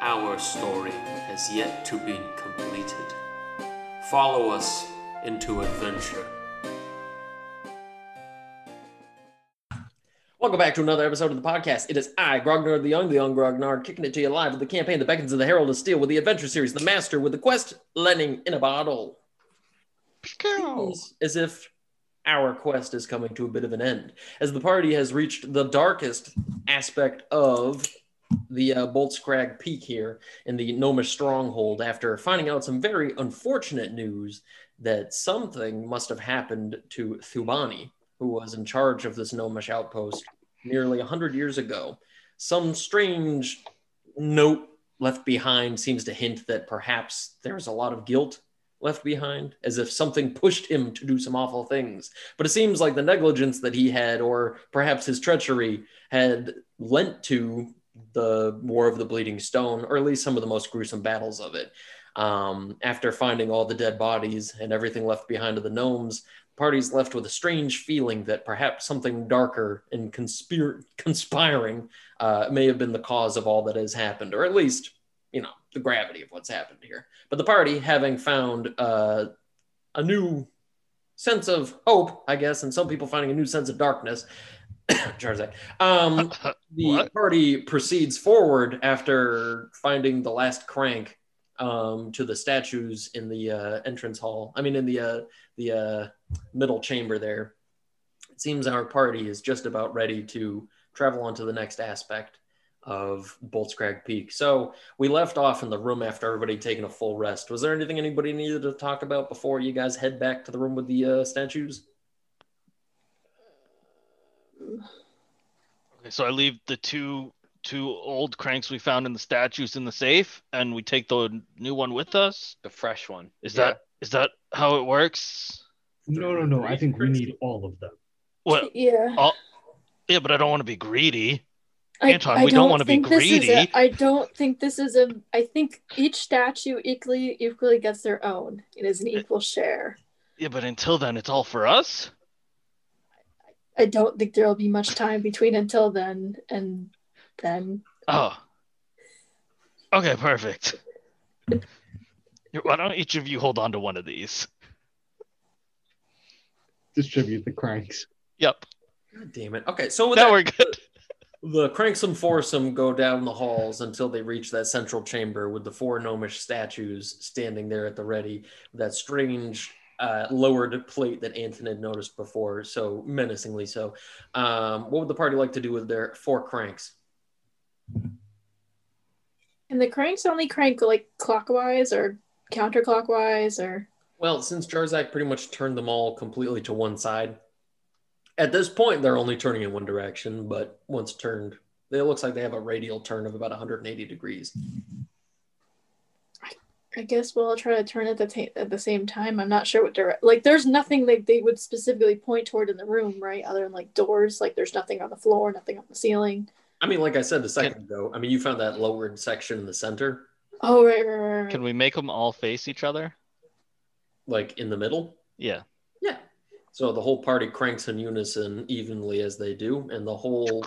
our story has yet to be completed. Follow us into adventure. Welcome back to another episode of the podcast. It is I, Grognard the Young, the Young Grognard, kicking it to you live with the campaign, The Beckons of the Herald of Steel, with the adventure series, The Master with the Quest, Lightning in a Bottle. Seems As if our quest is coming to a bit of an end, as the party has reached the darkest aspect of the uh, Boltscrag Peak here in the Gnomish stronghold after finding out some very unfortunate news that something must have happened to Thubani, who was in charge of this Gnomish outpost nearly 100 years ago. Some strange note left behind seems to hint that perhaps there's a lot of guilt left behind, as if something pushed him to do some awful things. But it seems like the negligence that he had, or perhaps his treachery, had lent to the War of the Bleeding Stone, or at least some of the most gruesome battles of it. Um, after finding all the dead bodies and everything left behind of the gnomes, the party's left with a strange feeling that perhaps something darker and conspir- conspiring uh, may have been the cause of all that has happened, or at least, you know, the gravity of what's happened here. But the party, having found uh, a new sense of hope, I guess, and some people finding a new sense of darkness, Jarzak, um, the party proceeds forward after finding the last crank um, to the statues in the uh, entrance hall. I mean, in the uh, the uh, middle chamber there. It seems our party is just about ready to travel on to the next aspect of Boltscrag Peak. So we left off in the room after everybody taking a full rest. Was there anything anybody needed to talk about before you guys head back to the room with the uh, statues? Okay, so I leave the two two old cranks we found in the statues in the safe, and we take the new one with us. The fresh one. Is Yeah. that is that how it works? No, no, no. I think we need all of them. Well, Yeah. All, yeah, but I don't want to be greedy. I, Anton, we don't wanna be think this is greedy. a- I don't think this is a. I think each statue equally equally gets their own. It is an equal share. Yeah, but until then, it's all for us. I don't think there will be much time between until then and then. Oh. Okay, perfect. Why don't each of you hold on to one of these? Distribute the cranks. Yep. God damn it. Okay, so with Now that, we're good. the cranks and foursome go down the halls until they reach that central chamber with the four gnomish statues standing there at the ready that strange uh, lowered plate that Anton had noticed before, so menacingly so. Um, what would the party like to do with their four cranks? And the cranks only crank like clockwise or counterclockwise or. Well, since Jarzak pretty much turned them all completely to one side, at this point they're only turning in one direction, but once turned, it looks like they have a radial turn of about 180 degrees. I guess we'll all try to turn at the ta- at the same time. I'm not sure what direct. Like, there's nothing that they would specifically point toward in the room, right? Other than like doors. Like, there's nothing on the floor, nothing on the ceiling. I mean, like I said a second ago, I mean, you found that lowered section in the center, Oh, right, right, right. right. Can we make them all face each other? like in the middle. Yeah. Yeah. So the whole party cranks in unison evenly as they do, and the whole.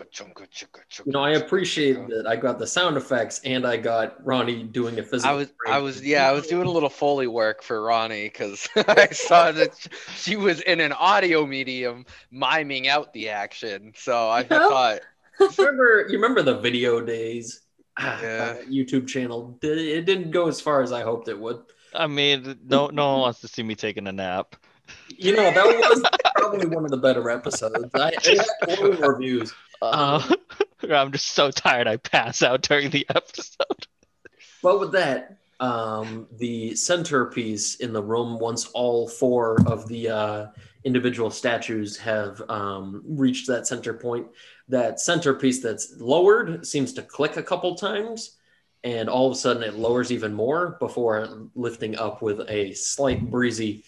You know, I appreciate that I got the sound effects and I got Ronnie doing a physical. I was, I was, yeah, I was doing a little foley work for Ronnie because I saw that she was in an audio medium miming out the action. So I You know? thought, remember you remember the video days Ah, Yeah. that YouTube channel. It didn't go as far as I hoped it would. I mean, no, no one wants to see me taking a nap. You know, that was probably one of the better episodes. I, had glowing reviews. Uh, I'm just so tired. I pass out during the episode. But with that, um, the centerpiece in the room, once all four of the uh, individual statues have um, reached that center point, that centerpiece that's lowered seems to click a couple times, and all of a sudden it lowers even more before lifting up with a slight breezy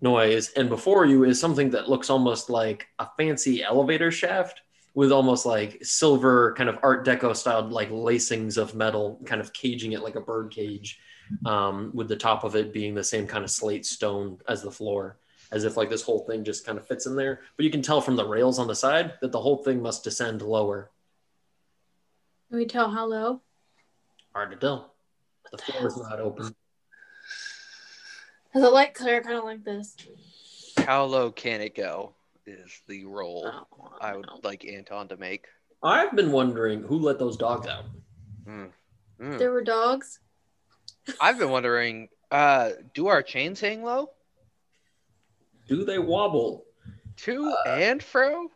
noise. And before you is something that looks almost like a fancy elevator shaft with almost like silver kind of art deco styled like lacings of metal kind of caging it like a bird cage um, with the top of it being the same kind of slate stone as the floor as if like this whole thing just kind of fits in there but you can tell from the rails on the side that the whole thing must descend lower Can we tell how low? hard to tell the floor is not open Has it light clear kind of like this? How low can it go? Is the roll Oh, I would like Anton to make. i've been wondering who let those dogs out Hmm. Hmm. There were dogs. I've been wondering, uh, do our chains hang low? do they wobble To and fro?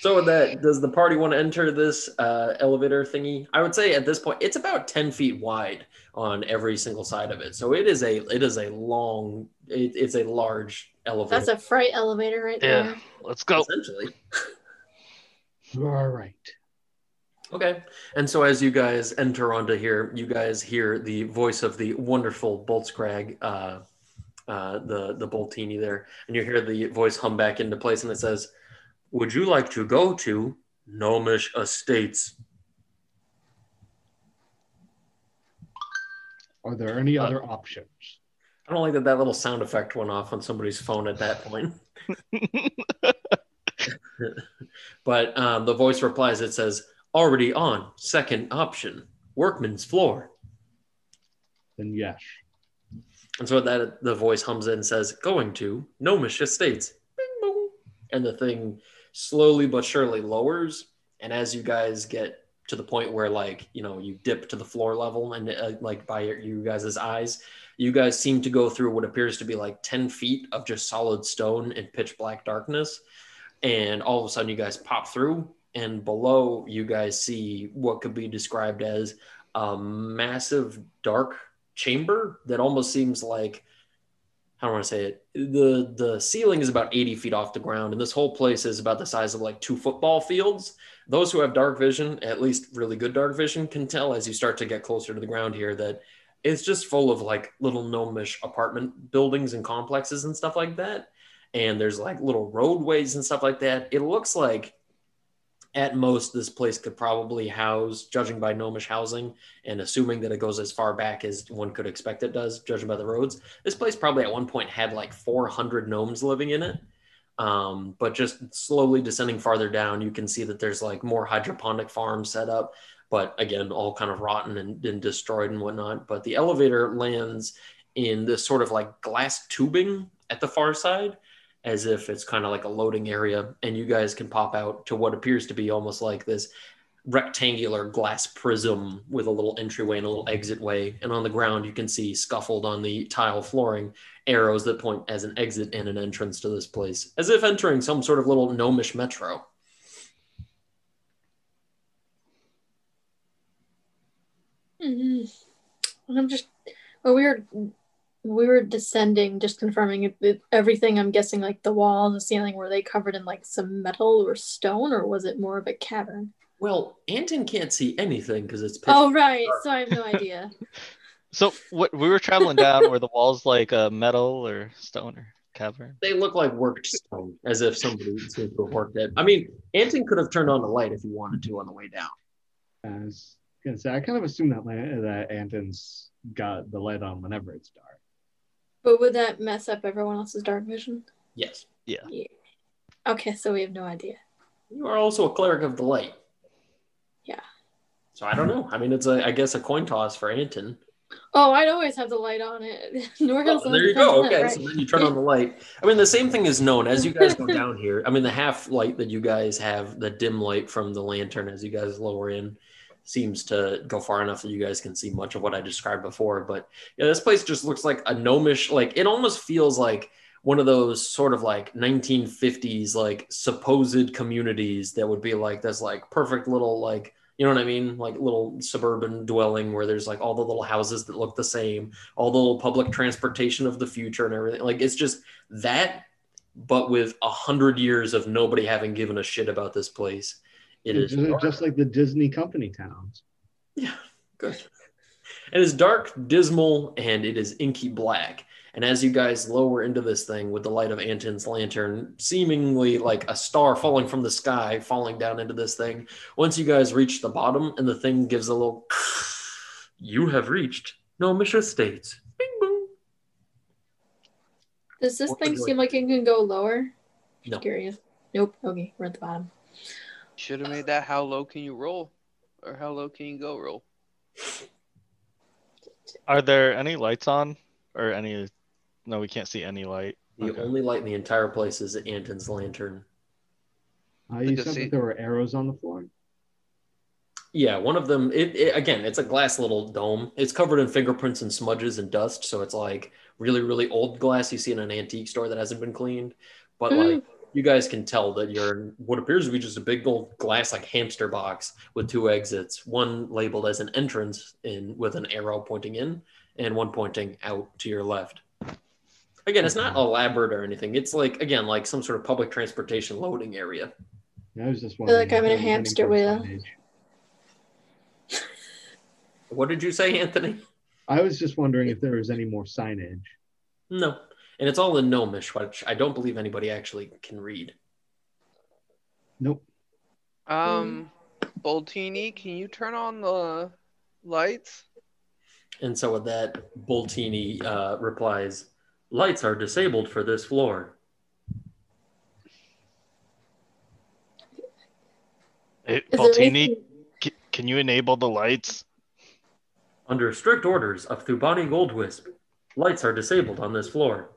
So with that, does the party want to enter this uh, elevator thingy? I would say at this point, it's about ten feet wide on every single side of it. So it is a it is a long it, it's a large elevator. That's a freight elevator right Yeah, there. let's go. essentially. All right. Okay. And so as you guys enter onto here, you guys hear the voice of the wonderful Boltscrag, uh, uh, the the Boltini there, and you hear the voice hum back into place, and it says, "Would you like to go to Gnomish Estates?" Uh, Are there any other options? I don't like that that little sound effect went off on somebody's phone at that point. but um, the voice replies, it says, already on, second option, workman's floor. Then yes. And so that the voice hums in and says, going to Gnomish Estates. Bing, bong. And the thing slowly but surely lowers. And as you guys get to the point where, like, you know, you dip to the floor level and, uh, like, by your, you guys' eyes, you guys seem to go through what appears to be like 10 feet of just solid stone and pitch black darkness. And all of a sudden, you guys pop through, and below, you guys see what could be described as a massive dark chamber that almost seems like how don't want to say it? The the ceiling is about 80 feet off the ground, and this whole place is about the size of like two football fields. Those who have dark vision, at least really good dark vision, can tell as you start to get closer to the ground here that it's just full of like little gnomish apartment buildings and complexes and stuff like that. And there's like little roadways and stuff like that. It looks like at most this place could probably house, judging by gnomish housing, and assuming that it goes as far back as one could expect it does, judging by the roads, this place probably at one point had like 400 gnomes living in it. Um, but just slowly descending farther down, you can see that there's like more hydroponic farms set up, but again, all kind of rotten and, and destroyed and whatnot. But the elevator lands in this sort of like glass tubing at the far side, as if it's kind of like a loading area, and you guys can pop out to what appears to be almost like this rectangular glass prism with a little entryway and a little exit way. And on the ground, you can see scuffled on the tile flooring arrows that point as an exit and an entrance to this place, as if entering some sort of little gnomish metro. hmm I'm just. Well, we were we were descending, just confirming if, if everything. I'm guessing like the wall, the ceiling, were they covered in like some metal or stone, or was it more of a cavern? Well, Anton can't see anything because it's pitch. Oh right, so I have no idea. So what we were traveling down where the walls like uh, metal or stone or cavern. They look like worked stone, as if somebody seemed to have worked it. I mean, Anton could have turned on the light if he wanted to on the way down. I was gonna say I kind of assume that that Anton's got the light on whenever it's dark. But would that mess up everyone else's dark vision? Yes. Yeah. Okay, so we have no idea. You are also a cleric of the light. Yeah. So I don't know. I mean, it's a, I guess, a coin toss for Anton. Oh, I'd always have the light on it. Norhill's Oh, there you go. Okay, so then you turn on the light. I mean, the same thing is known as you guys go down here. I mean, the half light that you guys have, the dim light from the lantern as you guys lower in, seems to go far enough that you guys can see much of what I described before. But yeah, this place just looks like a gnomish. Like it almost feels like one of those sort of like 1950s like supposed communities that would be like this like perfect little like you know what I mean? Like little suburban dwelling where there's like all the little houses that look the same, all the little public transportation of the future and everything. Like it's just that, but with a hundred years of nobody having given a shit about this place. It is Just- just like the Disney company towns. Yeah, good. It is dark, dismal, and it is inky black. And as you guys lower into this thing with the light of Anton's lantern, seemingly like a star falling from the sky, falling down into this thing, once you guys reach the bottom and the thing gives a little, you have reached Gnomish Estates. Bing boom. Does this What thing seem like it can go lower? No. Curious. Nope. Okay, we're at the bottom. Should have made that how low can you roll? Or how low can you go roll? Are there any lights on or any? No, we can't see any light. The Okay. only light in the entire place is Anton's lantern. Uh, you Does said he- that there were arrows on the floor. Yeah, one of them. It, it again, it's a glass little dome. It's covered in fingerprints and smudges and dust, so it's like really, really old glass you see in an antique store that hasn't been cleaned. But Mm. like, you guys can tell that you're in what appears to be just a big old glass like hamster box with two exits. One labeled as an entrance in with an arrow pointing in, and one pointing out to your left. Again, it's not elaborate or anything. It's like again, like some sort of public transportation loading area. I was just feel wondering. like I'm in a there was any hamster wheel. What did you say, Anthony? I was just wondering if there was any more signage. No. And it's all in Gnomish, which I don't believe anybody actually can read. Nope. Um, Boltini, can you turn on the lights? And so with that, Boltini uh, replies, Lights are disabled for this floor. Hey, Is there c- can you enable the lights? Under strict orders of Thubani Goldwisp, lights are disabled on this floor.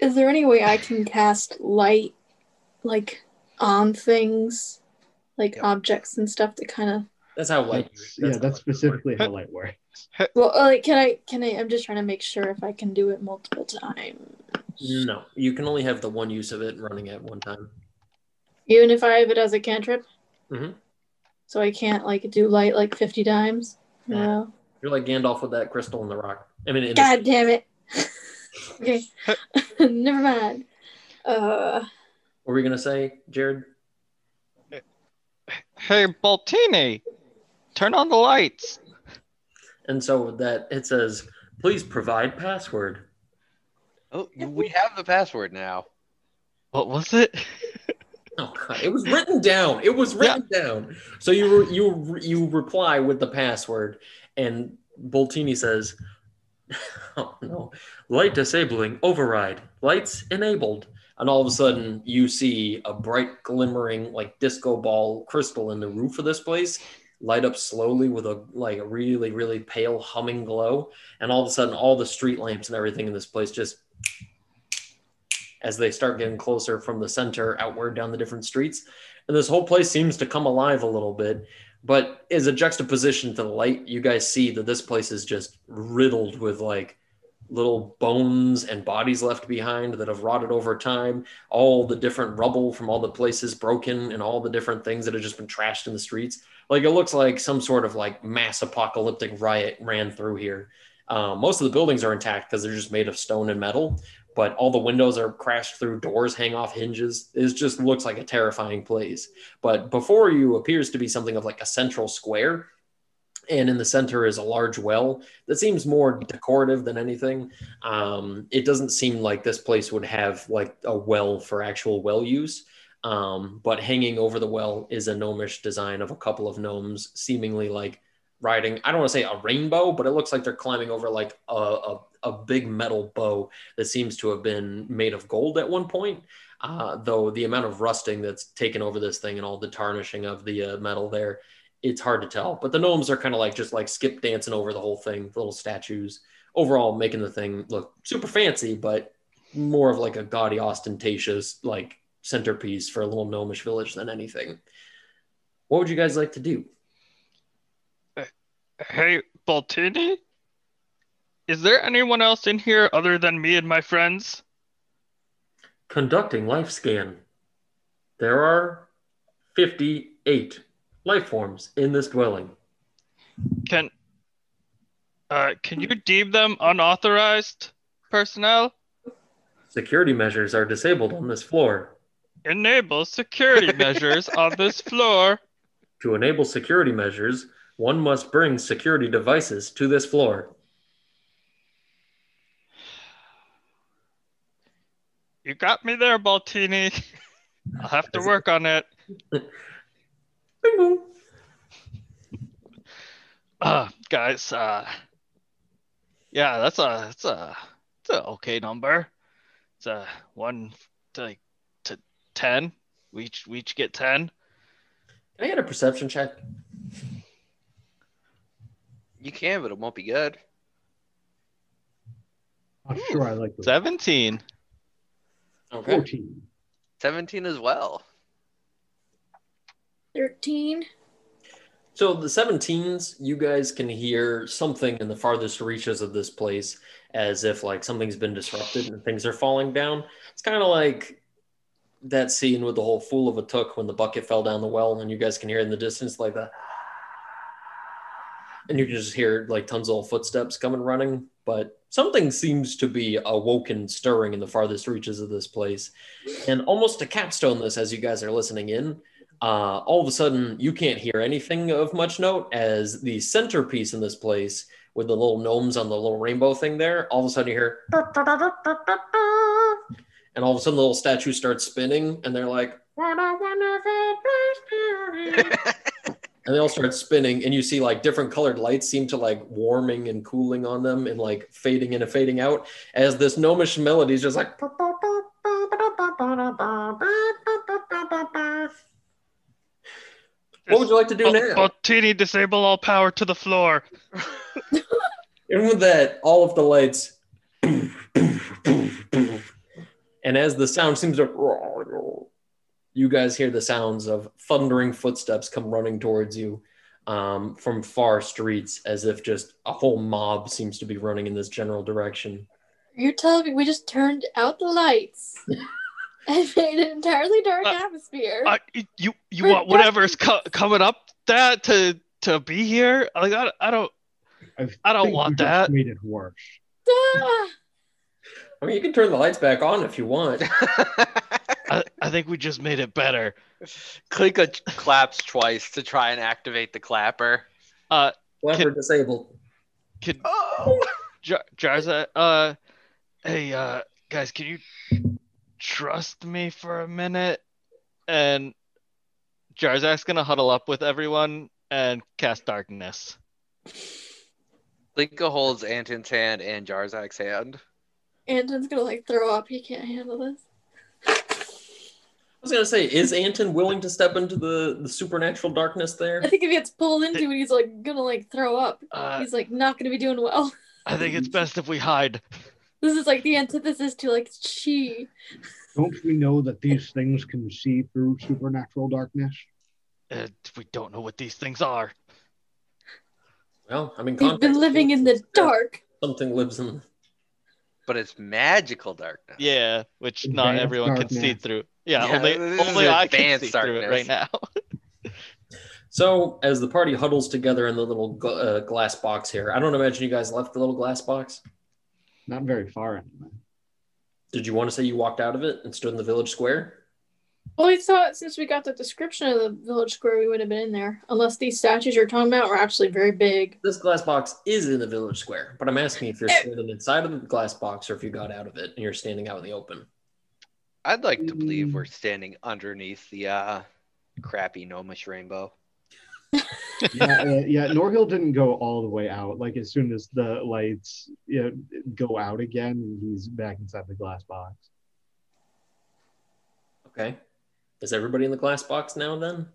Is there any way I can cast light, like on things, like Yep. objects and stuff to kind of? That's how light. That's, that's yeah, how that's light works. specifically how light works. Well, uh, like, can I? Can I? I'm just trying to make sure if I can do it multiple times, No, you can only have the one use of it running at one time. even if I have it as a cantrip. Mhm. So I can't like do light like 50 times. Yeah. No. You're like Gandalf with that crystal in the rock. I mean, in the- God damn it. Okay. Never mind. Uh, what were you gonna say, Jared? Hey, Baltini, turn on the lights. And so with that, it says, "Please provide password." Oh, we have the password now. What was it? Oh God! It was written down. It was written down. So you re- you re- you reply with the password, and Boltini says, "Oh no, light disabling override. Lights enabled." And all of a sudden, you see a bright, glimmering, like disco ball crystal in the roof of this place light up slowly with a like a really, really pale humming glow. And all of a sudden, all the street lamps and everything in this place just as they start getting closer from the center outward down the different streets. And this whole place seems to come alive a little bit. But as a juxtaposition to the light, you guys see that this place is just riddled with like little bones and bodies left behind that have rotted over time. All the different rubble from all the places broken and all the different things that have just been trashed in the streets. Like it looks like some sort of like mass apocalyptic riot ran through here. Um, most of the buildings are intact because they're just made of stone and metal but all the windows are crashed through, doors hang off hinges. It just looks like a terrifying place. But before you appears to be something of like a central square. And in the center is a large well that seems more decorative than anything. Um, it doesn't seem like this place would have like a well for actual well use. Um, but hanging over the well is a gnomish design of a couple of gnomes, seemingly like riding, I don't want to say a rainbow, but it looks like they're climbing over like a, a, a big metal bow that seems to have been made of gold at one point. Uh, though the amount of rusting that's taken over this thing and all the tarnishing of the uh, metal there it's hard to tell. But the gnomes are kind of like just like skip dancing over the whole thing, the little statues, overall making the thing look super fancy, but more of like a gaudy, ostentatious like centerpiece for a little gnomish village than anything. What would you guys like to do? Hey, Baltini? Is there anyone else in here other than me and my friends? Conducting life scan. There are 58 life forms in this dwelling. Can uh can you deem them unauthorized personnel? Security measures are disabled on this floor. Enable security measures on this floor. To enable security measures, one must bring security devices to this floor. You got me there, Baltini. I'll have to work on it. Uh, guys, uh, yeah, that's a that's a it's a okay number. It's a one to like to ten. We each we each get ten. Can I get a perception check? You can, but it won't be good. I'm sure I like the Seventeen. Okay. 14. 17 as well. 13. So the 17s, you guys can hear something in the farthest reaches of this place as if like something's been disrupted and things are falling down. It's kind of like that scene with the whole fool of a took when the bucket fell down the well and you guys can hear in the distance like that. and you can just hear like tons of footsteps coming running but something seems to be awoken stirring in the farthest reaches of this place. And almost to capstone this as you guys are listening in uh, all of a sudden you can't hear anything of much note as the centerpiece in this place with the little gnomes on the little rainbow thing there all of a sudden you hear and all of a sudden the little statue starts spinning and they're like and they all start spinning and you see like different colored lights seem to like warming and cooling on them and like fading in and fading out as this gnomish melody is just like what would you like to do Bal- now Baltini, disable all power to the floor. And with that, all of the lights, and as the sound seems to, you guys hear the sounds of thundering footsteps come running towards you um, from far streets, as if just a whole mob seems to be running in this general direction. You're telling me we just turned out the lights and made an entirely dark Uh, atmosphere? Uh, you you We're want whatever's co- coming up that to to be here? Like I, I don't. I don't want you just that. Made it worse. Ah! I mean, you can turn the lights back on if you want. I, I think we just made it better. Clinka ch- claps twice to try and activate the clapper. Uh, Leopard disabled. can Oh! Jar- Jarza, uh, hey, uh, guys, can you trust me for a minute? And Jarzak's gonna huddle up with everyone and cast darkness. Linka holds Anton's hand and Jarzak's hand. Anton's gonna like throw up. He can't handle this. I was gonna say, is Anton willing to step into the, the supernatural darkness there? I think if he gets pulled into it, he's like gonna like throw up. Uh, He's like not gonna be doing well. I think it's best if we hide. This is like the antithesis to like chi. Don't we know that these things can see through supernatural darkness? Uh, we don't know what these things are. Well, I mean, We've been living in the dark. Something lives in. But it's magical darkness. Yeah, which not Advanced everyone can see through. Yeah, Yeah, only only I can advanced see through it right now. So, as the party huddles together in the little gl- uh, glass box here, I don't imagine you guys left the little glass box. Not very far anyway. Did you want to say you walked out of it and stood in the village square? Well, I thought since we got the description of the village square, we would have been in there. Unless these statues you're talking about were actually very big. This glass box is in the village square, but I'm asking if you're standing inside of the glass box or if you got out of it and you're standing out in the open. I'd like to believe Mm. we're standing underneath the uh, crappy gnomish rainbow. yeah, uh, yeah. Norhill didn't go all the way out. Like as soon as the lights you know, go out again, he's back inside the glass box. Okay. Is everybody in the glass box now then?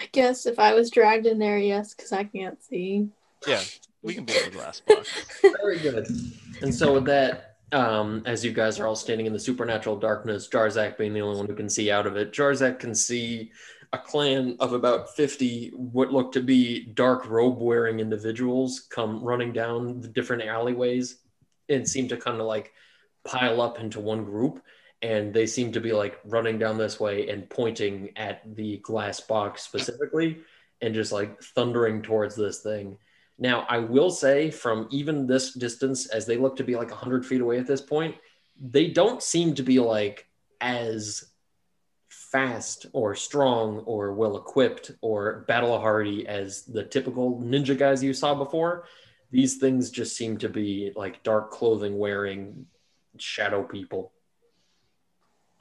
I guess if I was dragged in there, yes, because I can't see. Yeah, we can be in the glass box. Very good. And so with that, um, as you guys are all standing in the supernatural darkness, Jarzak being the only one who can see out of it, Jarzak can see a clan of about 50 what look to be dark robe wearing individuals come running down the different alleyways and seem to kind of like pile up into one group and they seem to be like running down this way and pointing at the glass box specifically and just like thundering towards this thing. Now i will say from even this distance as they look to be like 100 feet away at this point they don't seem to be like as fast or strong or well equipped or battle hardy as the typical ninja guys you saw before. These things just seem to be like dark clothing wearing shadow people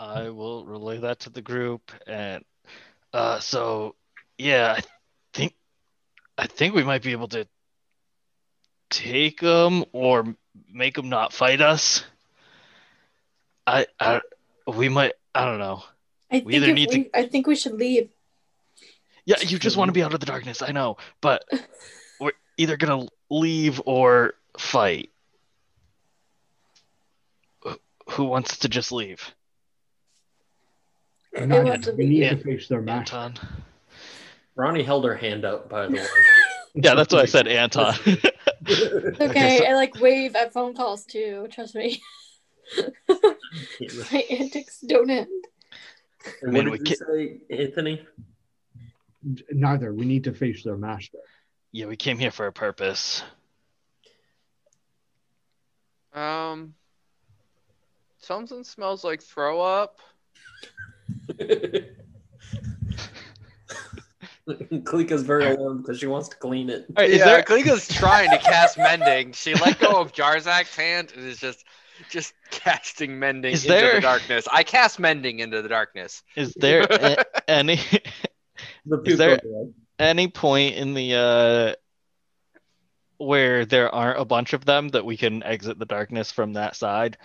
I will relay that to the group, and uh, so yeah, I think I think we might be able to take them or make them not fight us. I, I we might I don't know. I We think need to- we, I think we should leave. Yeah, you just want to be out of the darkness. I know, but we're either gonna leave or fight. Who wants to just leave? We're They not- want to need leave. to face their master. Anton. ronnie held her hand up by the way Yeah, that's what I said, Anton. It's okay. I like wave at phone calls too. Trust me. My antics don't end. And mean, what we did you say anthony Neither. We need to face their master. yeah, we came here for a purpose. Um, something smells like throw up. Klika's very alarmed because she wants to clean it. All right, is yeah, there Klika's trying to cast mending. She let go of Jarzak's hand and is just just casting mending Is into there- the darkness. I cast mending into the darkness. is there a- any The Is there- puke- any point in the uh where there aren't a bunch of them that we can exit the darkness from that side?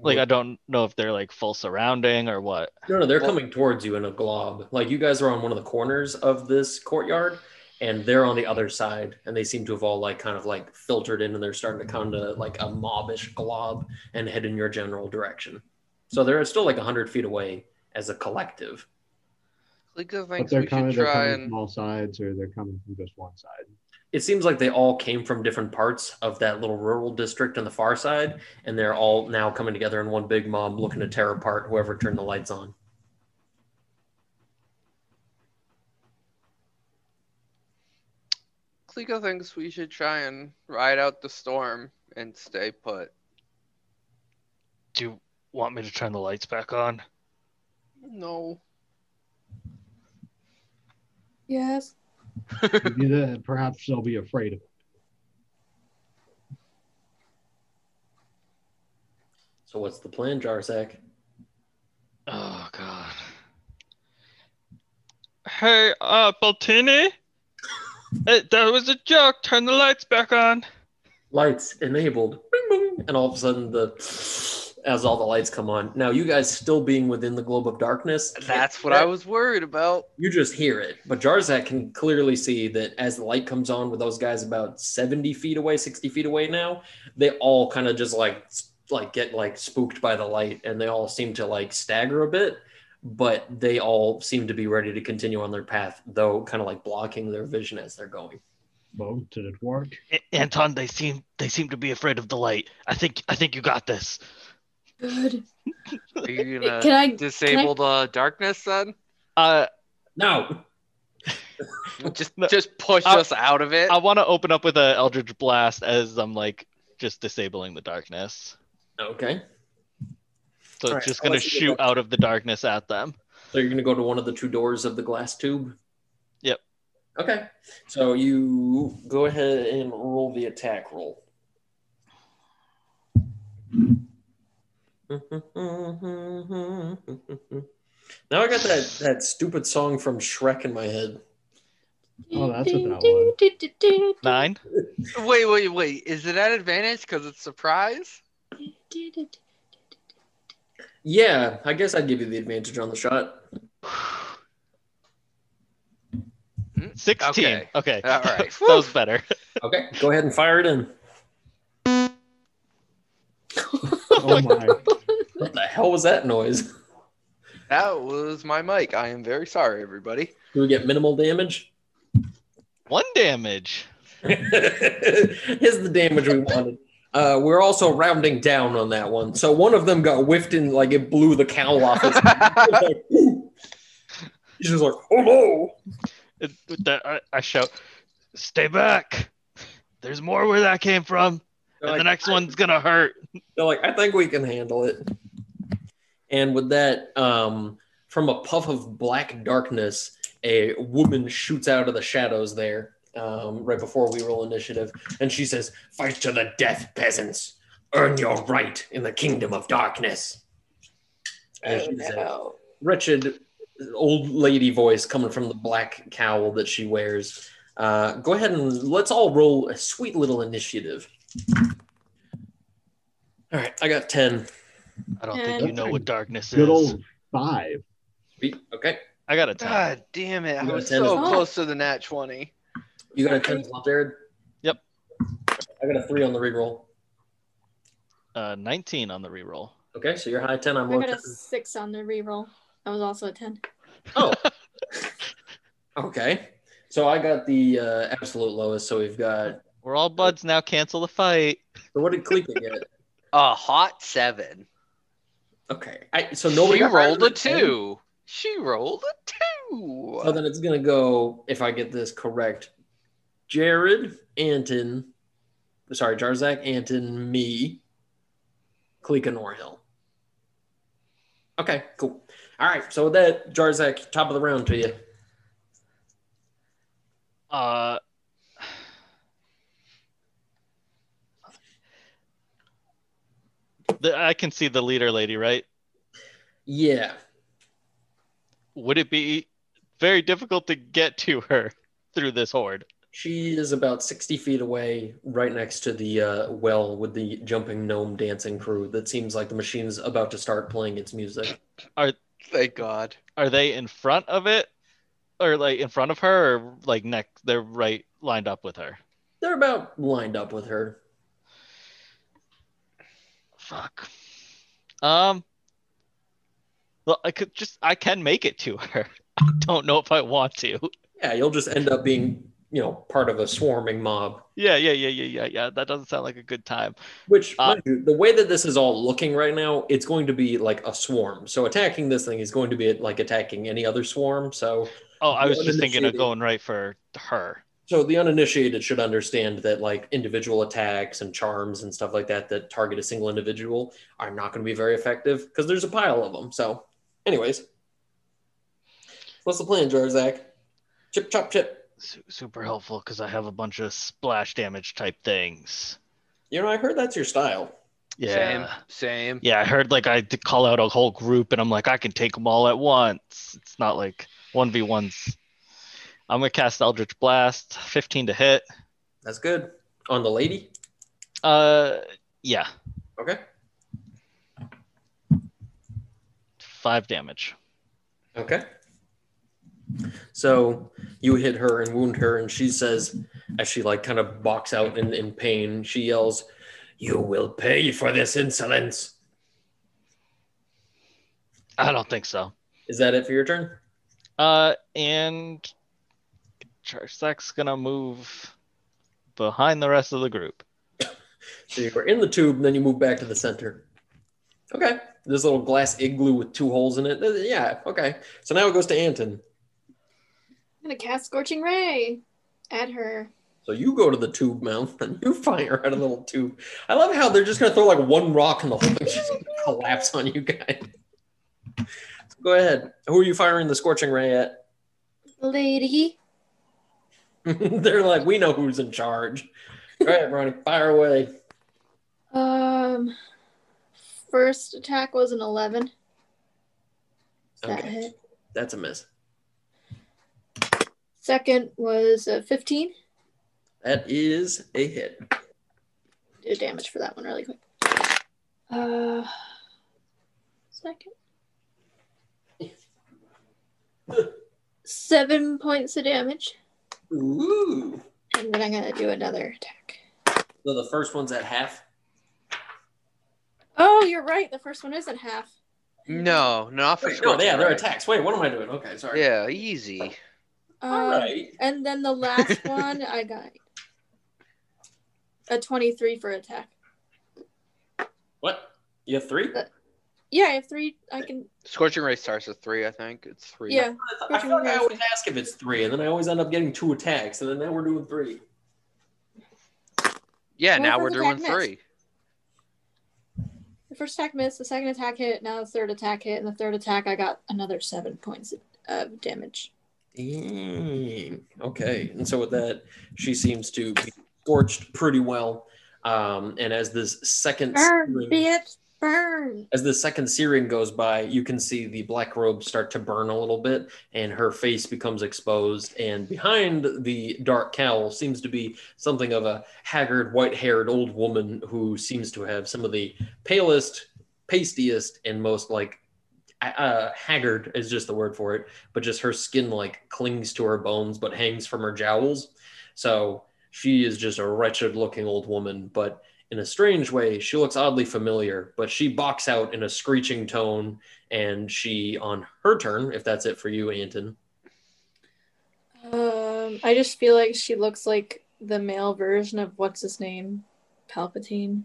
Like I don't know if they're like full surrounding or what. No, no, they're Well- coming towards you in a glob. Like you guys are on one of the corners of this courtyard, and they're on the other side, and they seem to have all like kind of like filtered in, and they're starting to kind of like a mobbish glob and head in your general direction. So they're still like hundred feet away as a collective. Klika But thinks they're we should coming, they're try coming and from all sides, or they're coming from just one side. It seems like they all came from different parts of that little rural district on the far side, and they're all now coming together in one big mob, looking to tear apart whoever turned the lights on. Klika thinks we should try and ride out the storm and stay put. Do you want me to turn the lights back on? No. Yes. Maybe the- perhaps they'll be afraid of it. So what's the plan, Jarzak? Oh god. Hey, uh, Baltini? Hey, that was a joke. Turn the lights back on. lights enabled Bing, bing. and all of a sudden the as all the lights come on now you guys still being within the globe of darkness That's what I was worried about. you just hear it but jarzak can clearly see that as the light comes on with those guys about 70 feet away 60 feet away now they all kind of just like like get like spooked by the light and they all seem to like stagger a bit but they all seem to be ready to continue on their path though kind of like blocking their vision as they're going Well, did it work? Anton, they seem they seem to be afraid of the light. I think I think you got this. Good. Are you gonna Can I? disable the darkness then? Uh, no Just No. just push I- us out of it. I want to open up with a Eldritch Blast as I'm like just disabling the darkness. okay So Alright, it's just I'll gonna let you get shoot out of the darkness at them. So you're gonna go to one of the two doors of the glass tube? Yep. Okay. So you go ahead and roll the attack roll. Now I got that, that stupid song from Shrek in my head. Oh, that's what that was. Nine. Wait, wait, wait. Is it at advantage because it's surprise? Yeah, I guess I'd give you the advantage on the shot. Hmm? 16. Okay. Okay. All right. that was better. Okay, go ahead and fire it in. Oh my. What hell was that noise? That was my mic. I am very sorry, everybody. Do we get minimal damage? One damage. Here's the damage we wanted. Uh, we're also rounding down on that one. So one of them got whiffed in, like it blew the cowl off his. like, He's just like, oh no. It, that, I, I shout, "Stay back! There's more where that came from, They're and the like, next one's gonna hurt." They're like, I think we can handle it. And with that, um, from a puff of black darkness, a woman shoots out of the shadows there, um, right before we roll initiative, and she says, "Fight to the death, peasants! Earn your right in the kingdom of darkness." And she's a wretched old lady voice coming from the black cowl that she wears. Uh, go ahead and let's all roll a sweet little initiative. All right, I got 10. I don't think you know what darkness Good is. old five. Sweet. Okay. I got a 10. God damn it. I You got was 10 so well. close to the nat 20. You got a 10 as well, Jared? Yep. I got a 3 on the reroll. Uh, 19 on the reroll. Okay, so you're high 10, I'm I low got 10. a six on the reroll. That was also a ten. Oh. okay. So I got the uh, absolute lowest, so we've got. We're all buds now. Cancel the fight. So what did Klika get? A hot seven. Okay. I, so nobody she rolled than a 10? two. She rolled a two. So then it's going to go, if I get this correct, Jared, Anton, sorry, Jarzak, Anton, me, Klika, Norhill. Okay, cool. All right, so with that, Jarzak, top of the round to you. Uh, the, I can see the leader lady, right? Yeah. Would it be very difficult to get to her through this horde? She is about 60 feet away, right next to the uh, well with the jumping gnome dancing crew. That seems like the machine's about to start playing its music. Are Thank God. Are they in front of it, or like in front of her, or like next? They're right lined up with her. They're about lined up with her. Fuck. Um. Well, I could just I can make it to her. I don't know if I want to. Yeah, you'll just end up being, you know, part of a swarming mob. Yeah, yeah, yeah, yeah, yeah, yeah. That doesn't sound like a good time. Which, Uh, you, the way that this is all looking right now, it's going to be like a swarm. So attacking this thing is going to be like attacking any other swarm. So, Oh, I was just thinking of going right for her. So the uninitiated should understand that like individual attacks and charms and stuff like that that target a single individual are not going to be very effective because there's a pile of them. So, anyways, what's the plan, Jarzak? Chip, chop, chip. Su- super helpful because I have a bunch of splash damage type things. You know, I heard that's your style. Yeah. Same. Same. Yeah, I heard like I call out a whole group, and I'm like, I can take them all at once. It's not like one v ones. I'm gonna cast Eldritch Blast, 15 to hit. That's good. On the lady? Uh, yeah, Okay. five damage. Okay. So you hit her and wound her, and she says, as she like kind of box out in, in pain, she yells, You will pay for this insolence. I don't think so. Is that it for your turn? Uh, and Jarzak's gonna move behind the rest of the group. So you were in the tube, and then you move back to the center. Okay. This little glass igloo with two holes in it. Uh, Yeah, okay. So now it goes to Anton. I'm gonna cast Scorching Ray at her. So you go to the tube mouth and you fire at a little tube. I love how they're just gonna throw like one rock and the whole thing's just gonna collapse on you guys. So go ahead. Who are you firing the scorching ray at? Lady. they're like, we know who's in charge. Go ahead, Ronnie, fire away. Um, first attack was an eleven. Does That Okay. hit. That's a miss. Second was a fifteen. That is a hit. Do damage for that one really quick. Uh, second. Seven points of damage. Ooh. And then I'm gonna do another attack. So the first one's at half. Oh, you're right. The first one is at half. No, not for Wait, no, yeah, they're attacks. Wait, what am I doing? Okay, sorry. Yeah, easy. Um, All right. And then the last one, I got a 23 for attack. What? You have three? Yeah, I have three. I can. Scorching ray starts with three, I think. It's three. Yeah. I feel like I always ask if it's three, and then I always end up getting two attacks, and then now we're doing three. Yeah, Well, now we're first doing attack three. The first attack missed. The second attack hit. Now the third attack hit. And the third attack, I got another seven points of damage. Dang. Okay. And so with that, she seems to be scorched pretty well. Um, and as this second Burn, searing- bitch, burn. as the second searing goes by, you can see the black robe start to burn a little bit, and her face becomes exposed. And behind the dark cowl seems to be something of a haggard, white-haired old woman who seems to have some of the palest, pastiest, and most like uh, haggard is just the word for it. But just her skin like clings to her bones, but hangs from her jowls. So she is just a wretched-looking old woman, but in a strange way, she looks oddly familiar, but she balks out in a screeching tone, and she, on her turn, if that's it for you, Anton. Um, I just feel like she looks like the male version of what's his name, Palpatine.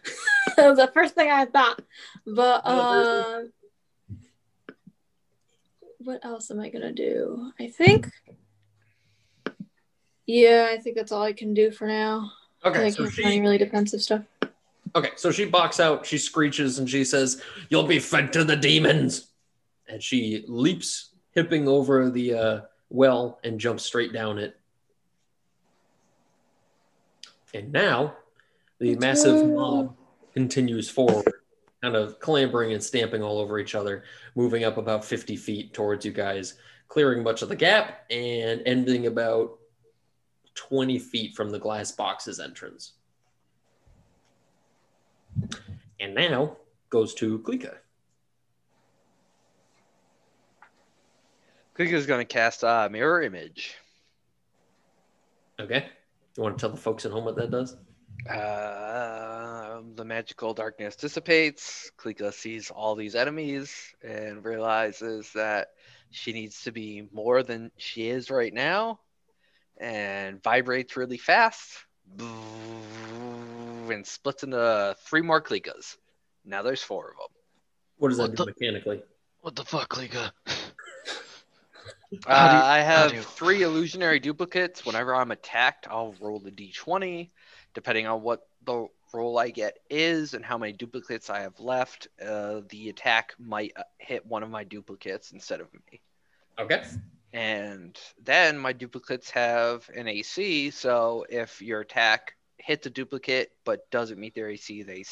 that was the first thing I thought. But um, what else am I gonna do? I think. Yeah, I think that's all I can do for now. Okay, so can't do any she, really defensive stuff. okay, so she balks out, she screeches, and she says, "You'll be fed to the demons," and she leaps, hipping over the uh, well, and jumps straight down it. And now, the Let's massive mob continues forward, kind of clambering and stamping all over each other, moving up about 50 feet towards you guys, clearing much of the gap and ending about 20 feet from the glass box's entrance. And now goes to Klika. Klika's gonna cast uh, mirror image. Okay. You want to tell the folks at home what that does? Uh, the magical darkness dissipates. Klika sees all these enemies and realizes that she needs to be more than she is right now and vibrates really fast and splits into three more Klikas. Now there's four of them. What does that What do the- mechanically? What the fuck, Klika? Uh, you- I have three illusionary duplicates. Whenever I'm attacked, I'll roll the d20. Depending on what the roll I get is and how many duplicates I have left, uh, the attack might uh, hit one of my duplicates instead of me. Okay. And then my duplicates have an AC, so if your attack hits a duplicate but doesn't meet their AC, they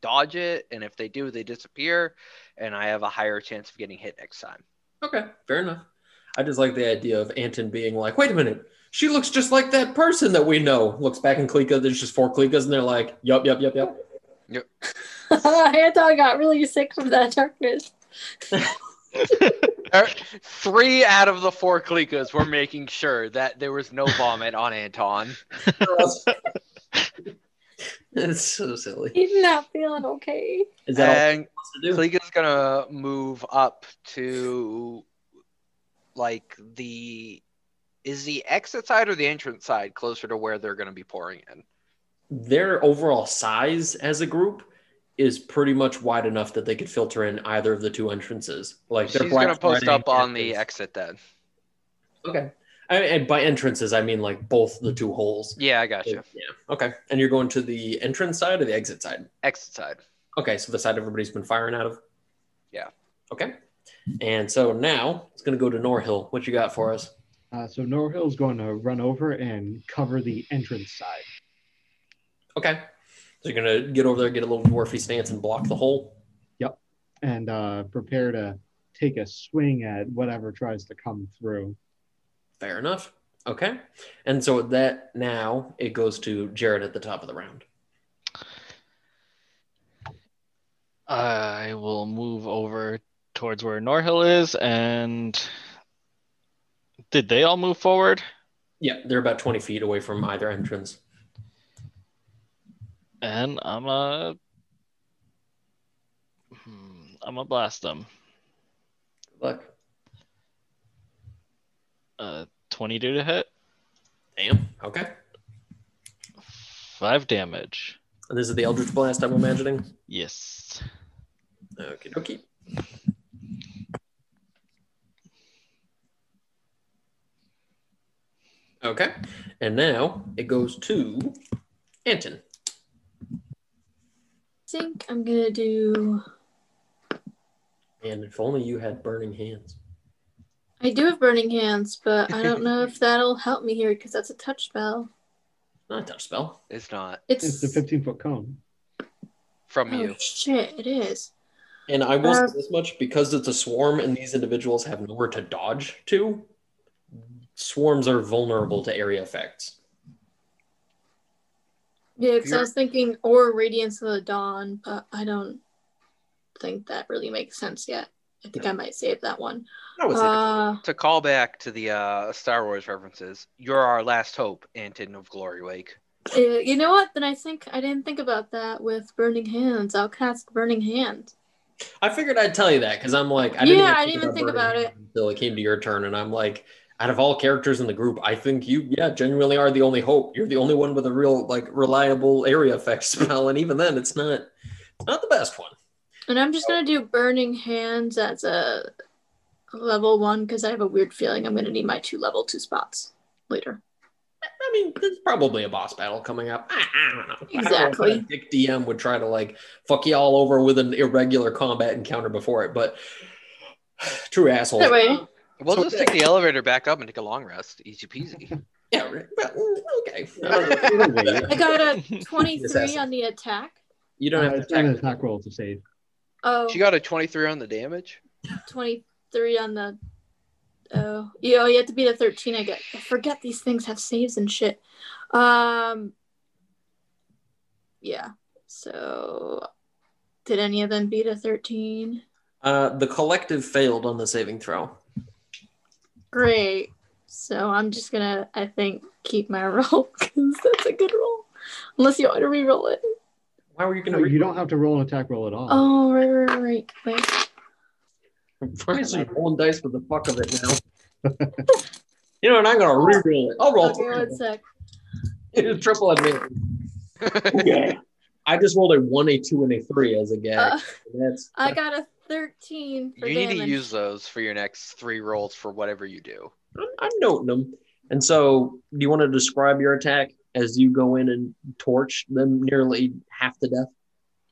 dodge it. And if they do, they disappear. And I have a higher chance of getting hit next time. Okay. Fair enough. I just like the idea of Anton being like, wait a minute. She looks just like that person that we know. Looks back in Klika. There's just four Klikas, and they're like, yup, yup, yup, yup. I thought I got really sick from that darkness. Three out of the four Klikas were making sure that there was no vomit on Anton. it's so silly. He's not feeling okay. Is that all he And wants to do? Klika's gonna move up to like the is the exit side or the entrance side closer to where they're gonna be pouring in? Their overall size as a group is pretty much wide enough that they could filter in either of the two entrances. Like they're She's gonna post up on the exit then. Okay. I, and by entrances, I mean like both the two holes. Yeah, I got you. Yeah. Okay. And you're going to the entrance side or the exit side? Exit side. Okay. So the side everybody's been firing out of? Yeah. Okay. And so now it's going to go to Norhill. What you got for us? Uh, so Norhill's going to run over and cover the entrance side. Okay. So you're going to get over there, get a little dwarfy stance, and block the hole. Yep, and uh, prepare to take a swing at whatever tries to come through. Fair enough. Okay. And so that, now it goes to Jared at the top of the round. I will move over towards where Norhill is, and did they all move forward? Yeah, they're about 20 feet away from either entrance. And I'm a. Hmm, I'm a blast them. Good luck. Uh, 22 to hit, Damn. Okay. five damage. And this is the Eldritch Blast, I'm imagining. Yes. Okay, dokie. Okay, and now it goes to Anton. Think I'm gonna do. And if only you had burning hands. I do have burning hands, but I don't know if that'll help me here because that's a touch spell. Not a touch spell. It's not It's, It's the 15 foot cone. from oh you. shit! It is. And I will Uh, say this much because it's a swarm and these individuals have nowhere to dodge to. Swarms are vulnerable to area effects. Yeah, because I was thinking or Radiance of the Dawn, but I don't think that really makes sense yet. I think I might save that one. I Uh, To call back to the uh, Star Wars references, you're our last hope, Anton of Glory Wake. uh, you know what? Then I think I didn't think about that with Burning Hands. I'll cast Burning Hand. I figured I'd tell you that because I'm like, I Yeah, I didn't even think Burning about it. Until it came to your turn, and I'm like, out of all characters in the group, I think you, yeah, genuinely are the only hope. You're the only one with a real, like, reliable area effect spell, and even then, it's not, it's not the best one. And I'm just gonna do Burning Hands as a level one because I have a weird feeling I'm gonna need my two level two spots later. I mean, there's probably a boss battle coming up. I, I don't know. I don't know Exactly. Dick DM would try to like fuck you all over with an irregular combat encounter before it, but true asshole. That way, We'll So- just take the elevator back up and take a long rest. Easy peasy. Yeah, right. Well, okay. I got a 23 on the attack. You don't Uh, have it's to not an attack. attack roll to save. Oh, She got a 23 on the damage. 23 on the. Oh, yeah, you have to beat a 13. I get. I forget these things have saves and shit. Um. Yeah. So, did any of them beat a 13? Uh, the collective failed on the saving throw. Great. So I'm just gonna, I think, keep my roll because that's a good roll. Unless you want to re-roll it. Why were you going to? you don't have to roll an attack roll at all. Oh, right, right, right. Wait. Why is he rolling dice for the fuck of it now? you know what? I'm going to re-roll it. I'll roll Okay, one sec. it. triple advantage. Okay. I just rolled a one, a two, and a three as a gag. Uh, That's I got a 13 for You need to use those for your next three rolls for whatever you do. I'm, I'm noting them. And so, do you want to describe your attack as you go in and torch them nearly half to death?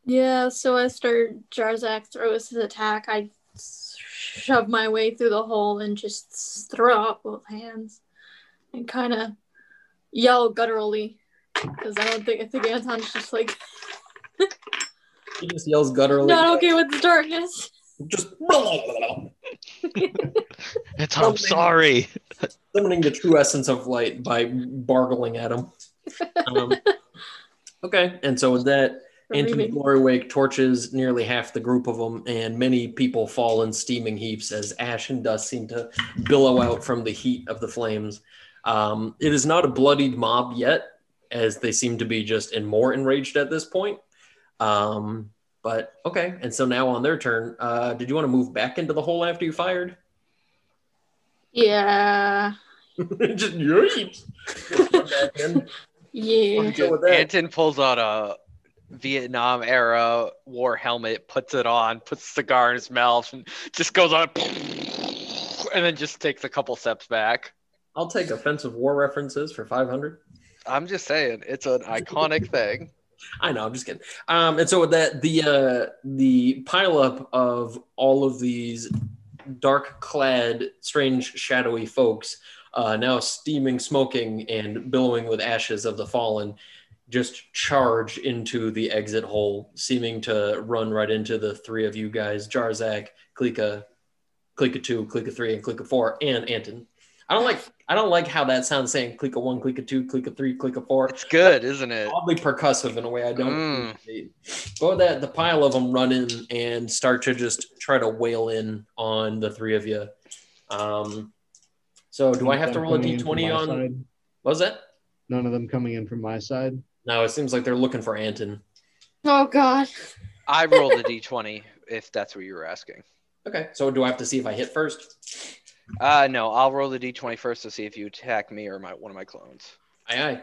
Yeah, so as Star Jarzak throws his attack, I shove my way through the hole and just throw out both hands and kind of yell gutturally because I don't think I think Anton's just like He just yells gutturally. not okay with the darkness. Just It's I'm sorry. summoning the true essence of light by bargling at him. Um, okay, and so with that, Anton Remake. Glory Wake torches nearly half the group of them, and many people fall in steaming heaps as ash and dust seem to billow out from the heat of the flames. Um, it is not a bloodied mob yet, as they seem to be just and more enraged at this point. Um, but okay, and so now on their turn, uh, did you want to move back into the hole after you fired? Yeah, just yeet. Back in. yeah. So with Anton pulls out a Vietnam era war helmet, puts it on, puts a cigar in his mouth, and just goes on, and then just takes a couple steps back. I'll take offensive war references for 500. I'm just saying, it's an iconic thing. I know, I'm just kidding. Um, and so with that, the uh, the pileup of all of these dark clad, strange, shadowy folks, uh, now steaming, smoking, and billowing with ashes of the fallen, just charge into the exit hole, seeming to run right into the three of you guys: Jarzak, Klika, Klika two, Klika three, and Klika four, and Anton. I don't like I don't like how that sounds saying click a one, click a two, click a three, click a four It's good, isn't it? oddly percussive in a way I don't Mm. appreciate. But that the pile of them run in and start to just try to wail in on the three of you. Um, so do I have to roll a Coming in from d20 on? side. What was that? None of them coming in from my side. No, it seems like they're looking for Anton. Oh God. I rolled a d20 if that's what you were asking. Okay, so do I have to see if I hit first? Uh, no, I'll roll the d20 first to see if you attack me or my one of my clones. Aye, aye.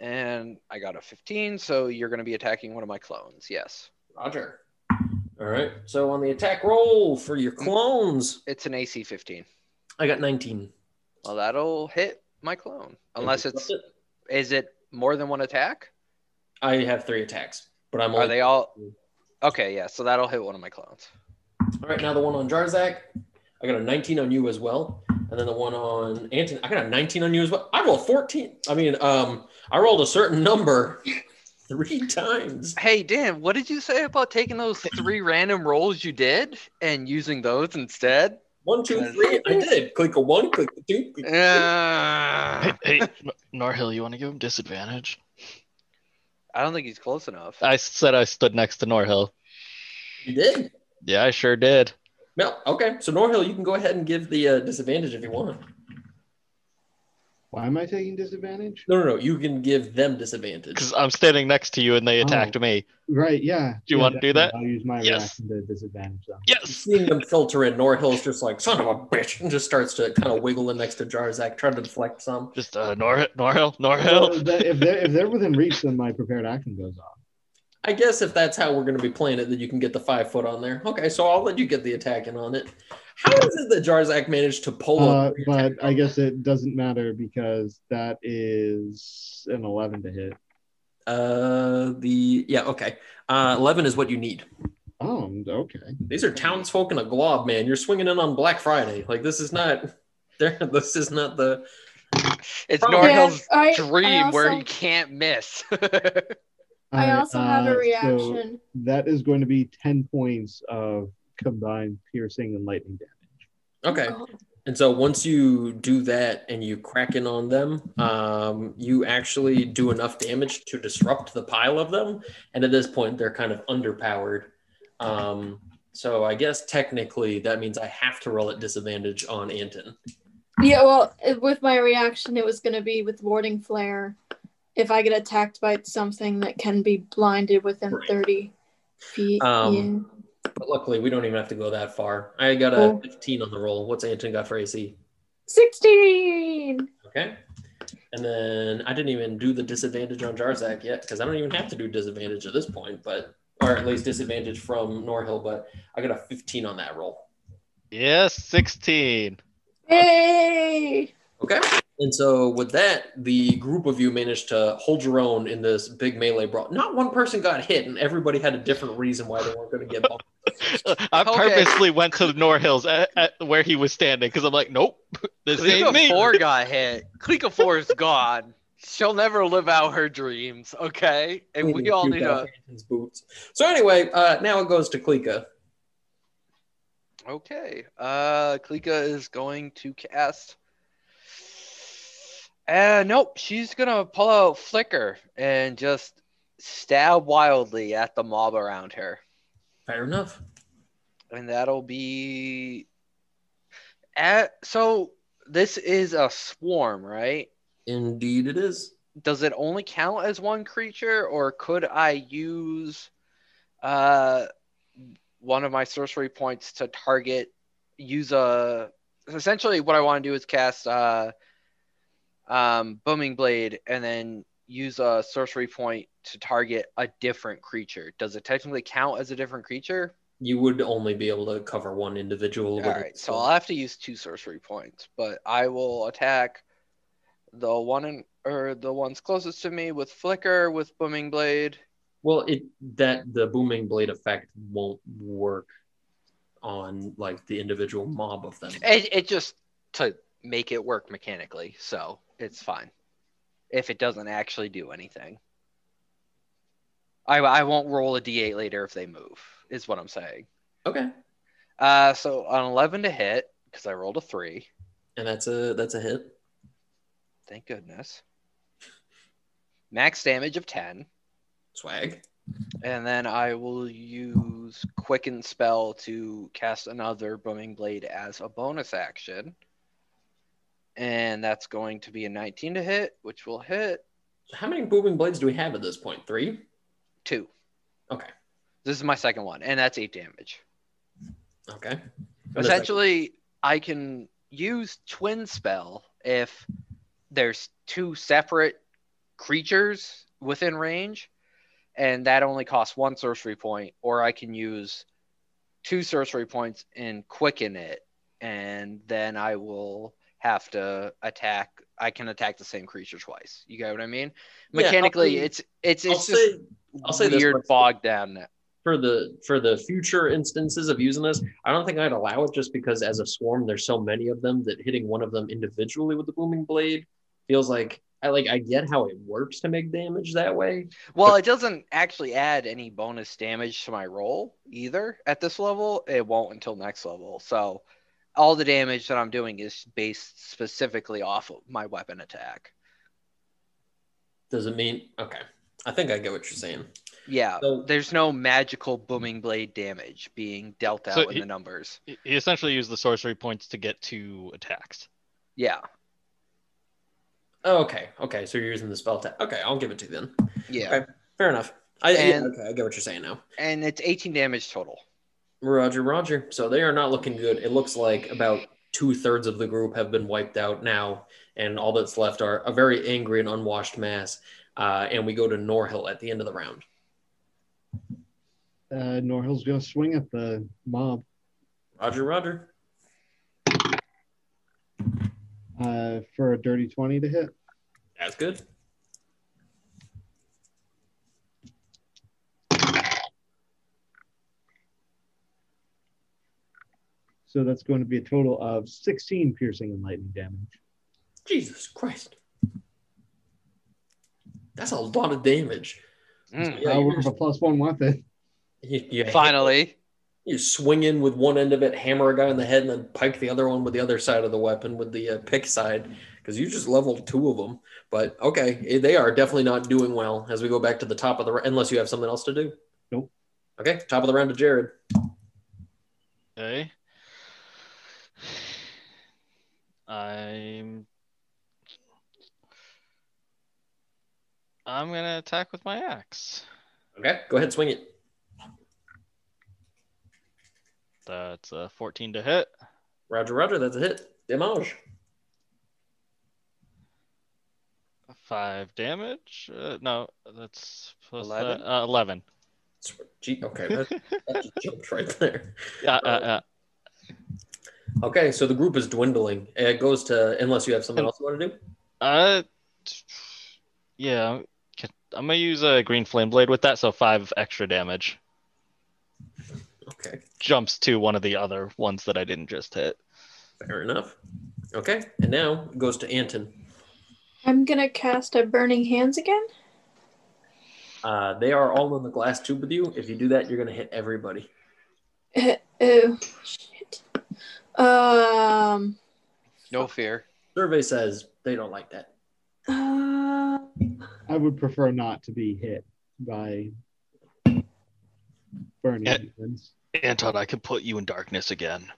And I got a 15, so you're going to be attacking one of my clones. Yes. Roger. All right. So on the attack roll for your clones, It's an AC 15. I got 19. Well, that'll hit my clone. Unless it's is it more than one attack? I have three attacks, but I'm Are only. they all Okay, yeah, so that'll hit one of my clones. All right, now the one on Jarzak, I got a 19 on you as well, and then the one on Anton, I got a 19 on you as well. I rolled 14. I mean, um, I rolled a certain number three times. Hey, Dan, what did you say about taking those three random rolls you did and using those instead? One, two, three. I did. Click a one, click a two. Click a Uh, Hey, hey N- Norhill, you want to give him disadvantage? I don't think he's close enough. I said I stood next to Norhill. You did. Yeah, I sure did. Well, okay. So Norhill, you can go ahead and give the uh, disadvantage if you want. Why am I taking disadvantage? No, no, no. You can give them disadvantage. Because I'm standing next to you and they attacked me. Right, yeah. Do you Yeah, want to do that? I'll use my Yes. reaction to disadvantage them. Yes. Seeing them filter in, Norhill's just like, son of a bitch, and just starts to kind of wiggle in next to Jarzak, trying to deflect some. Just uh, Nor Norhill, Well, Norhill. that- if they're if they're within reach, then my prepared action goes off. I guess if that's how we're going to be playing it, then you can get the five foot on there. Okay, so I'll let you get the attacking on it. How is it that Jarzak managed to pull Uh, up? but I guess it doesn't matter because that is an eleven to hit. Uh, the yeah, okay. Uh, eleven is what you need. Oh, okay. These are townsfolk in a glob, man. You're swinging in on Black Friday. Like this is not. There, this is not the. It's Probably- Norhill's Yeah, I- I dream where also- he can't miss. I Alright, also have uh, a so reaction. that is going to be ten points of combined piercing and lightning damage. Okay. And so once you do that and you crack in on them, um, you actually do enough damage to disrupt the pile of them. And at this point, they're kind of underpowered. Um, so I guess technically that means I have to roll at disadvantage on Anton. Yeah, well, with my reaction, it was going to be with warding flare. If I get attacked by something that can be blinded within Right. 30 feet. Um, But luckily, we don't even have to go that far. I got a Cool. 15 on the roll. What's Anton got for AC? 16! Okay. And then I didn't even do the disadvantage on Jarzak yet because I don't even have to do disadvantage at this point, but or at least disadvantage from Norhill, but I got a 15 on that roll. Yes, 16. Hey! Okay. And so with that, the group of you managed to hold your own in this big melee brawl. Not one person got hit, and everybody had a different reason why they weren't going to get bumped. I Okay. purposely went to Norhill's at, at where he was standing because I'm like, nope, this ain't Klika me. 4 got hit. Klika 4 is gone. She'll never live out her dreams, okay? And we all need to. Anton's boots. So anyway, uh, now it goes to Klika. Okay. Uh Klika is going to cast. Uh nope, she's gonna pull out Flicker and just stab wildly at the mob around her. Fair enough. And that'll be at so this is a swarm, right? Indeed, it is. Does it only count as one creature or could I use uh one of my sorcery points to target use a essentially what I want to do is cast uh um booming blade and then use a sorcery point to target a different creature. Does it technically count as a different creature? You would only be able to cover one individual. All right, it, so I'll have to use two sorcery points, but I will attack the one in, or the ones closest to me with flicker with booming blade. Well, it that the booming blade effect won't work on like the individual mob of them. It, it just to make it work mechanically, so it's fine. If it doesn't actually do anything, I I won't roll a d8 later if they move. Is what I'm saying. Okay, Uh, so on 11 to hit because I rolled a three. and that's a that's a hit. Thank goodness. Max damage of 10. Swag. And then I will use Quicken Spell to cast another Booming Blade as a bonus action. And that's going to be a 19 to hit, which will hit How many booming blades do we have at this point? Three? two. Okay. This is my second one, and that's eight damage. Okay. And Essentially, I can use twin spell if there's two separate creatures within range, and that only costs one sorcery point, or I can use two sorcery points and quicken it, and then I will have to attack. I can attack the same creature twice. You get what I mean? Yeah, Mechanically, say- it's it's I'll it's just say I'll say this weird bogged down. Now. for the for the future instances of using this, I don't think I'd allow it just because as a swarm, there's so many of them that hitting one of them individually with the booming blade feels like I like I get how it works to make damage that way. Well, it doesn't actually add any bonus damage to my roll either at this level. It won't until next level. So all the damage that I'm doing is based specifically off of my weapon attack. Does it mean okay? I think I get what you're saying. Yeah, So- there's no magical booming blade damage being dealt out So in he- the numbers. He he essentially used the sorcery points to get two attacks. Yeah, Oh, okay, okay. So you're using the spell attack. Okay, I'll give it to you then. yeah. Okay. Fair enough. I yeah, okay. I get what you're saying now. And it's 18 damage total. Roger, Roger. So they are not looking good. It looks like about two thirds of the group have been wiped out now, and all that's left are a very angry and unwashed mass. Uh, and we go to Norhill at the end of the round. Uh, Norhill's gonna swing at the mob Roger, Roger. uh, for a dirty twenty to hit. That's good. So that's going to be a total of sixteen piercing and lightning damage. Jesus Christ. That's a lot of damage. Mm, Yeah, Power you're, a plus one weapon. you, you, Finally. you swing in with one end of it, hammer a guy in the head, and then pike the other one with the other side of the weapon with the uh, pick side because you just leveled two of them. But okay, eh, they are definitely not doing well as we go back to the top of the unless you have something else to do. Nope. Okay, top of the round to Jared. Okay. I'm I'm gonna attack with my axe. Okay, go ahead, swing it. That's a 14 to hit. Roger, Roger, that's a hit. Damage. Five damage. Uh, no, that's plus that- 11? uh, 11. Gee, okay, that, that just jumped right there. Yeah, uh, uh, Okay, so the group is dwindling. It goes to unless you have something else you want to do. uh, yeah. can- I'm gonna use a green flame blade with that, so five extra damage. Okay, Jumps to one of the other ones that I didn't just hit. fair enough. Okay, and now it goes to Anton. I'm gonna cast a burning hands again. Uh, they are all in the glass tube with you. If you do that, you're gonna hit everybody. Uh, oh shit. Um. No fear. Survey says they don't like that. Uh, I would prefer not to be hit by burning Yeah. demons. Anton, I can put you in darkness again.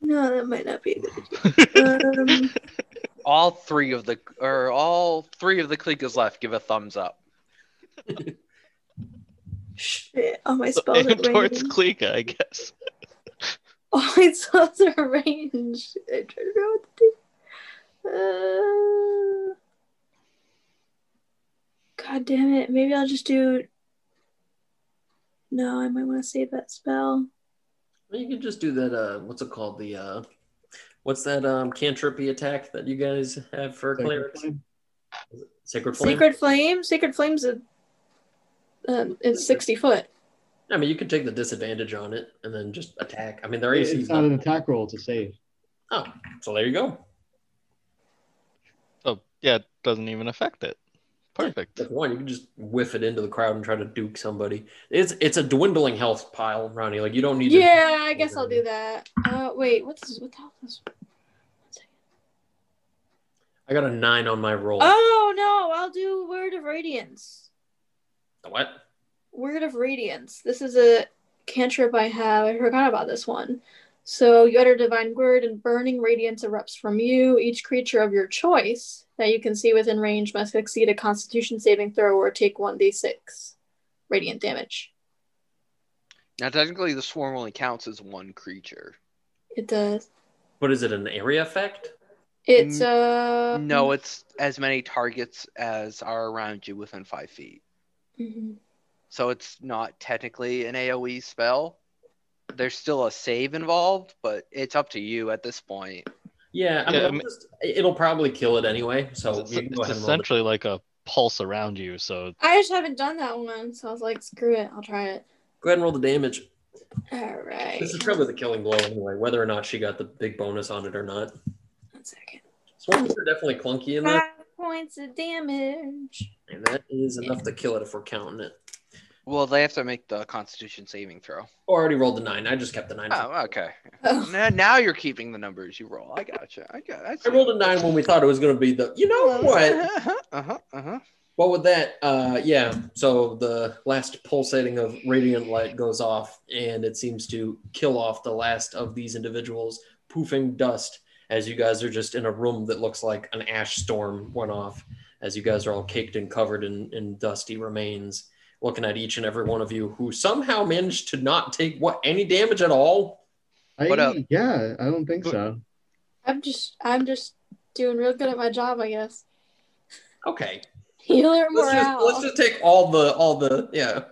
no, that might not be a good idea. Um, All three of the or all three of the clickers left give a thumbs up. shit. All my spells Aim are towards ranged. Klika, I guess. All my spells are ranged. I try to figure out what to do. Uh, God damn it. Maybe I'll just do. No, I might want to save that spell. You can just do that. Uh, what's it called? The uh, what's that um cantripy attack that you guys have for Sacred clerics? flame. Sacred flame. Sacred Flame? Sacred Flame's a. Um, it's 60 foot. I mean, you could take the disadvantage on it and then just attack. I mean, there is. It's not not. an attack roll to save. Oh, so there you go. Oh, yeah, it doesn't even affect it. Perfect. If one, you can just whiff it into the crowd and try to duke somebody. It's it's a dwindling health pile, Ronnie. Like you don't need. to- Yeah, I guess I'll do that. Uh, wait, what's what the hell is? I got a nine on my roll. Oh no, I'll do Word of Radiance. The what? Word of Radiance. This is a cantrip I have. I forgot about this one. So you utter divine word, and burning radiance erupts from you. Each creature of your choice that you can see within range must succeed a Constitution saving throw or take one d6 radiant damage. Now, technically, the swarm only counts as one creature. It does. What is it? An area effect? It's uh No, it's as many targets as are around you within five feet. mhm. So it's not technically an AoE spell. There's still a save involved, but it's up to you at this point. Yeah, I Yeah, mean, I I'm mean- just, it'll probably kill it anyway. So It's, you can go it's ahead and roll essentially like a pulse around you. So I just haven't done that one, so I was like, screw it, I'll try it. Go ahead and roll the damage. All right. This is probably the killing blow anyway, whether or not she got the big bonus on it or not. One second. Swarms are definitely clunky in that, Five points of damage. and that is enough to kill it if we're counting it. Well, they have to make the Constitution saving throw. Oh, I already rolled the nine. I just kept the nine. Oh, okay. Oh. Now, now you're keeping the numbers you roll. I gotcha. I got. I, I rolled a nine when we thought it was going to be the. You know what? Uh huh. Uh huh. Well, with that, uh, yeah. So the last pulsating of radiant light goes off, and it seems to kill off the last of these individuals, poofing dust as you guys are just in a room that looks like an ash storm went off. As you guys are all caked and covered in, in dusty remains, looking at each and every one of you who somehow managed to not take what any damage at all. I, What up? Yeah, I don't think so. I'm just I'm just doing real good at my job, I guess. Okay, Healer let's just morale. let's just take all the all the yeah.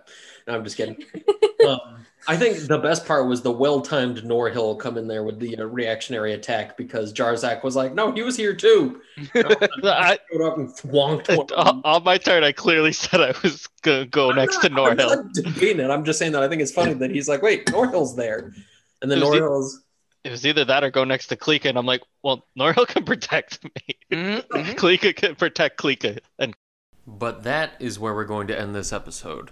No, I'm just kidding. um, I think the best part was the well-timed Norhill come in there with the uh, reactionary attack because Jarzak was like, "No, he was here too." I, Showed up and thwonked one. of on on my turn, I clearly said I was gonna go I'm next to not- I'm Norhill. not debating it. I'm just saying that I think it's funny that he's like, "Wait, Norhill's there," and then It was the- Norhill's. It was either that or go next to Klika, and I'm like, well, Norhill can protect me. Mm-hmm. Klika can protect Klika, and But that is where we're going to end this episode.